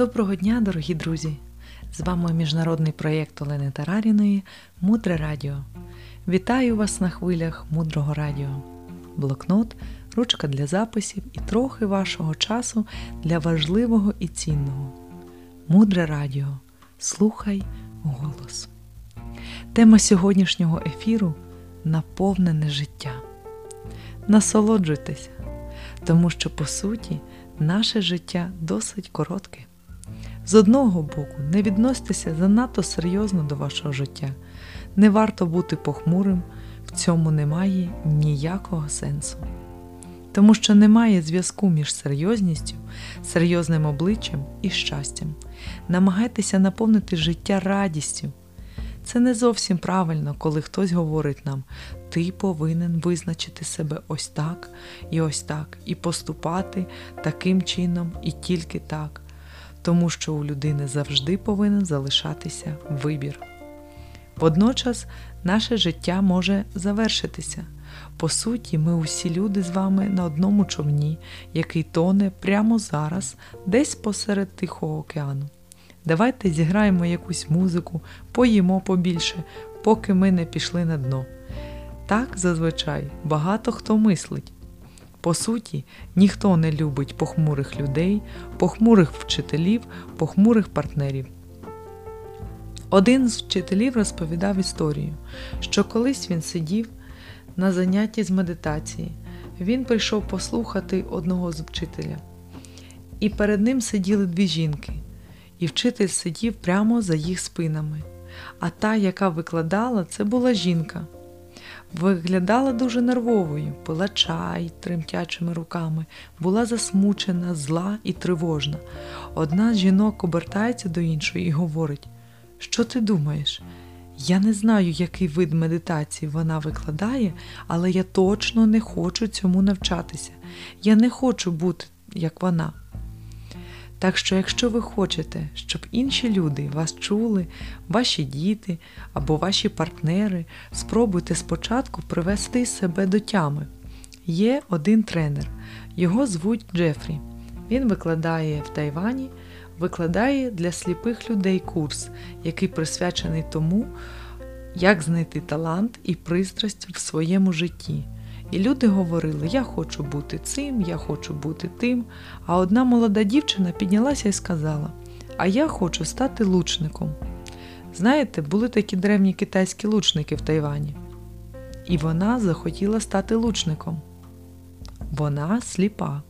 Доброго дня, дорогі друзі! З вами міжнародний проєкт Олени Тараріної Мудре Радіо. Вітаю вас на хвилях Мудрого Радіо. Блокнот, ручка для записів і трохи вашого часу для важливого і цінного. Мудре Радіо. Слухай голос. Тема сьогоднішнього ефіру наповнене життя. Насолоджуйтеся, тому що по суті наше життя досить коротке. З одного боку, не відносьтеся занадто серйозно до вашого життя. Не варто бути похмурим, в цьому немає ніякого сенсу. Тому що немає зв'язку між серйозністю, серйозним обличчям і щастям. Намагайтеся наповнити життя радістю. Це не зовсім правильно, коли хтось говорить нам, ти повинен визначити себе ось так і ось так, і поступати таким чином і тільки так тому що у людини завжди повинен залишатися вибір. Водночас наше життя може завершитися. По суті, ми усі люди з вами на одному човні, який тоне прямо зараз, десь посеред Тихого океану. Давайте зіграємо якусь музику, поїмо побільше, поки ми не пішли на дно. Так зазвичай багато хто мислить. По суті, ніхто не любить похмурих людей, похмурих вчителів, похмурих партнерів. Один з вчителів розповідав історію, що колись він сидів на занятті з медитації. Він прийшов послухати одного з вчителя. І перед ним сиділи дві жінки, і вчитель сидів прямо за їх спинами. А та, яка викладала, це була жінка. Виглядала дуже нервовою, пила чай тремтячими руками, була засмучена, зла і тривожна. Одна з жінок обертається до іншої і говорить: Що ти думаєш? Я не знаю, який вид медитації вона викладає, але я точно не хочу цьому навчатися. Я не хочу бути, як вона. Так що, якщо ви хочете, щоб інші люди вас чули, ваші діти або ваші партнери, спробуйте спочатку привести себе до тями. Є один тренер, його звуть Джефрі. Він викладає в Тайвані, викладає для сліпих людей курс, який присвячений тому, як знайти талант і пристрасть в своєму житті. І люди говорили: Я хочу бути цим, я хочу бути тим. А одна молода дівчина піднялася і сказала: А я хочу стати лучником. Знаєте, були такі древні китайські лучники в Тайвані. І вона захотіла стати лучником. Вона сліпа.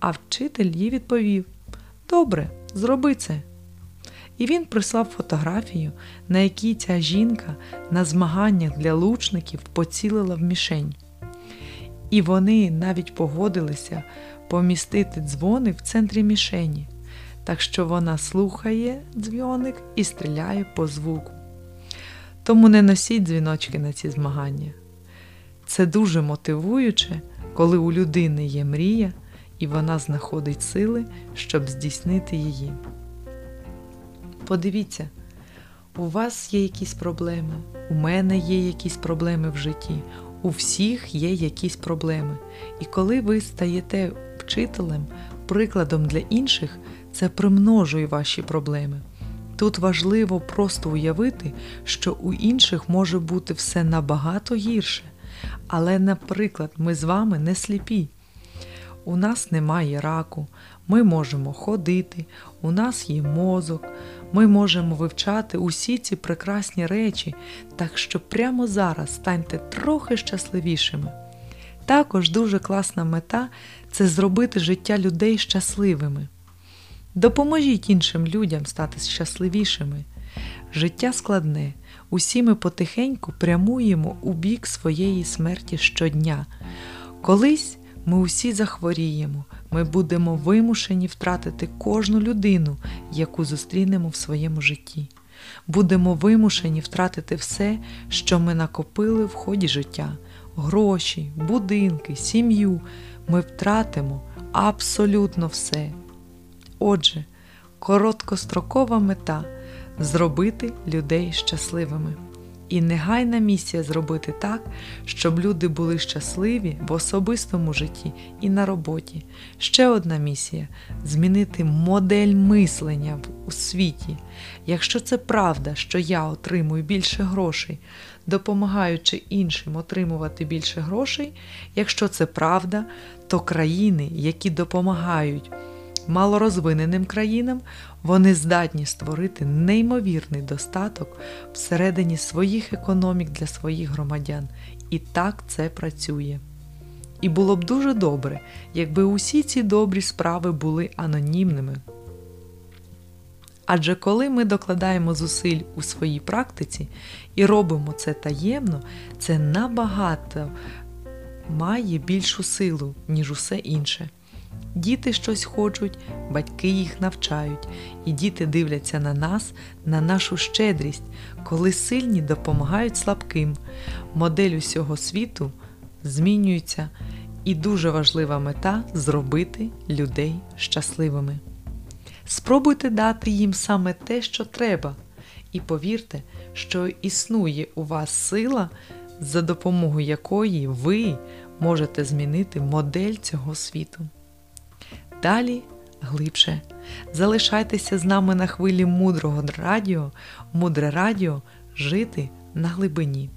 А вчитель їй відповів: Добре, зроби це. І він прислав фотографію, на якій ця жінка на змаганнях для лучників поцілила в мішень. І вони навіть погодилися помістити дзвони в центрі мішені, так що вона слухає дзвоник і стріляє по звуку. Тому не носіть дзвіночки на ці змагання. Це дуже мотивуюче, коли у людини є мрія, і вона знаходить сили, щоб здійснити її. Подивіться, у вас є якісь проблеми, у мене є якісь проблеми в житті. У всіх є якісь проблеми. І коли ви стаєте вчителем, прикладом для інших, це примножує ваші проблеми. Тут важливо просто уявити, що у інших може бути все набагато гірше. Але, наприклад, ми з вами не сліпі. У нас немає раку, ми можемо ходити, у нас є мозок, ми можемо вивчати усі ці прекрасні речі, так що прямо зараз станьте трохи щасливішими. Також дуже класна мета це зробити життя людей щасливими. Допоможіть іншим людям стати щасливішими. Життя складне, усі ми потихеньку прямуємо у бік своєї смерті щодня. Колись ми усі захворіємо, ми будемо вимушені втратити кожну людину, яку зустрінемо в своєму житті. Будемо вимушені втратити все, що ми накопили в ході життя, гроші, будинки, сім'ю. Ми втратимо абсолютно все. Отже, короткострокова мета зробити людей щасливими. І негайна місія зробити так, щоб люди були щасливі в особистому житті і на роботі. Ще одна місія змінити модель мислення у світі. Якщо це правда, що я отримую більше грошей, допомагаючи іншим отримувати більше грошей, якщо це правда, то країни, які допомагають малорозвиненим країнам, вони здатні створити неймовірний достаток всередині своїх економік для своїх громадян. І так це працює. І було б дуже добре, якби усі ці добрі справи були анонімними. Адже коли ми докладаємо зусиль у своїй практиці і робимо це таємно, це набагато має більшу силу, ніж усе інше. Діти щось хочуть, батьки їх навчають, і діти дивляться на нас, на нашу щедрість, коли сильні допомагають слабким. Модель усього світу змінюється, і дуже важлива мета зробити людей щасливими. Спробуйте дати їм саме те, що треба, і повірте, що існує у вас сила, за допомогою якої ви можете змінити модель цього світу. Далі глибше. Залишайтеся з нами на хвилі мудрого радіо, мудре радіо жити на глибині.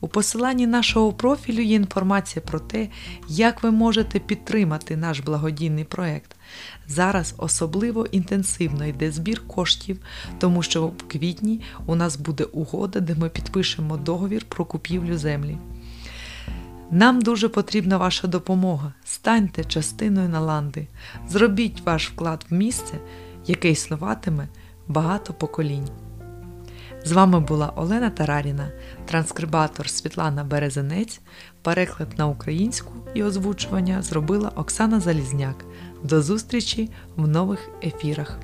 У посиланні нашого профілю є інформація про те, як ви можете підтримати наш благодійний проект. Зараз особливо інтенсивно йде збір коштів, тому що в квітні у нас буде угода, де ми підпишемо договір про купівлю землі. Нам дуже потрібна ваша допомога. Станьте частиною Наланди. Зробіть ваш вклад в місце, яке існуватиме багато поколінь. З вами була Олена Тараріна, транскрибатор Світлана Березенець, переклад на українську і озвучування зробила Оксана Залізняк. До зустрічі в нових ефірах.